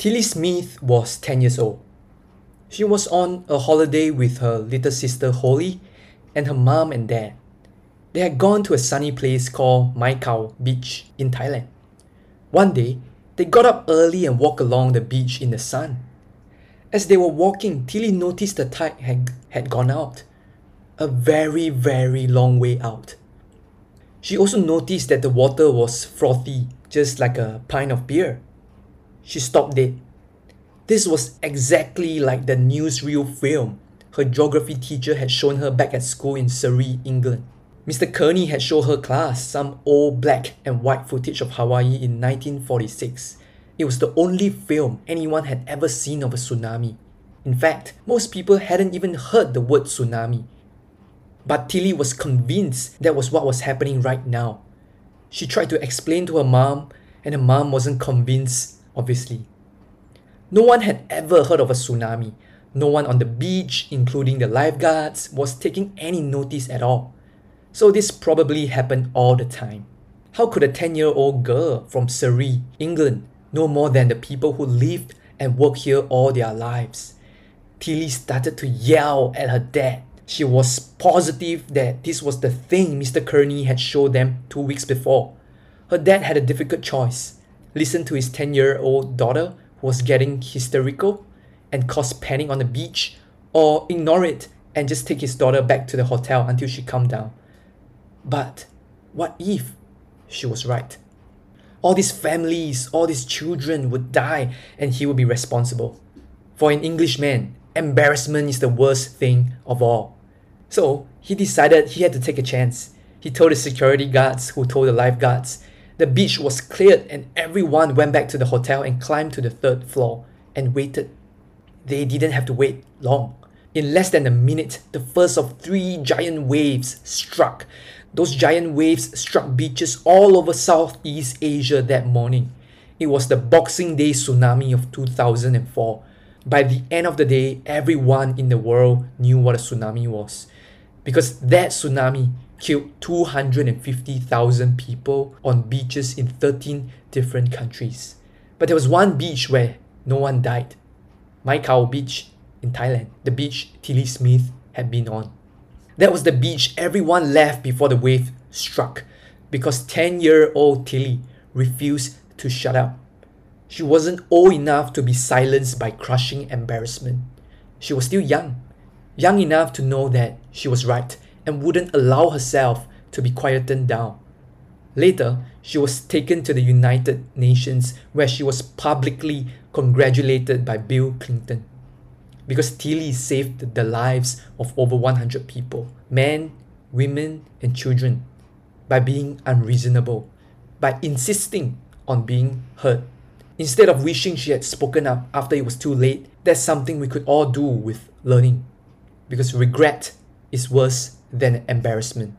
Tilly Smith was 10 years old. She was on a holiday with her little sister Holly and her mom and dad. They had gone to a sunny place called Mai Khao Beach in Thailand. One day, they got up early and walked along the beach in the sun. As they were walking, Tilly noticed the tide had, had gone out. A very, very long way out. She also noticed that the water was frothy, just like a pint of beer. She stopped dead. This was exactly like the newsreel film her geography teacher had shown her back at school in Surrey, England. Mr. Kearney had shown her class some old black and white footage of Hawaii in 1946. It was the only film anyone had ever seen of a tsunami. In fact, most people hadn't even heard the word tsunami. But Tilly was convinced that was what was happening right now. She tried to explain to her mom, and her mom wasn't convinced, obviously. No one had ever heard of a tsunami. No one on the beach, including the lifeguards, was taking any notice at all. So this probably happened all the time. How could a 10 year old girl from Surrey, England, know more than the people who lived and worked here all their lives. Tilly started to yell at her dad. She was positive that this was the thing Mr. Kearney had showed them two weeks before. Her dad had a difficult choice listen to his 10 year old daughter who was getting hysterical and cause panic on the beach, or ignore it and just take his daughter back to the hotel until she calmed down. But what if she was right? all these families, all these children would die and he would be responsible. For an Englishman, embarrassment is the worst thing of all. So he decided he had to take a chance. He told the security guards, who told the lifeguards. The beach was cleared and everyone went back to the hotel and climbed to the third floor and waited. They didn't have to wait long. In less than a minute, the first of three giant waves struck. Those giant waves struck beaches all over Southeast Asia that morning. It was the Boxing Day tsunami of 2004. By the end of the day, everyone in the world knew what a tsunami was. Because that tsunami killed 250,000 people on beaches in 13 different countries. But there was one beach where no one died. Mai Khao Beach in Thailand, the beach Tilly Smith had been on. That was the beach everyone left before the wave struck because 10 year old Tilly refused to shut up. She wasn't old enough to be silenced by crushing embarrassment. She was still young, young enough to know that she was right and wouldn't allow herself to be quietened down. Later, she was taken to the United Nations where she was publicly congratulated by Bill Clinton because Tilly saved the lives of over 100 people men, women, and children by being unreasonable, by insisting on being heard. Instead of wishing she had spoken up after it was too late, that's something we could all do with learning. Because regret is worse than embarrassment.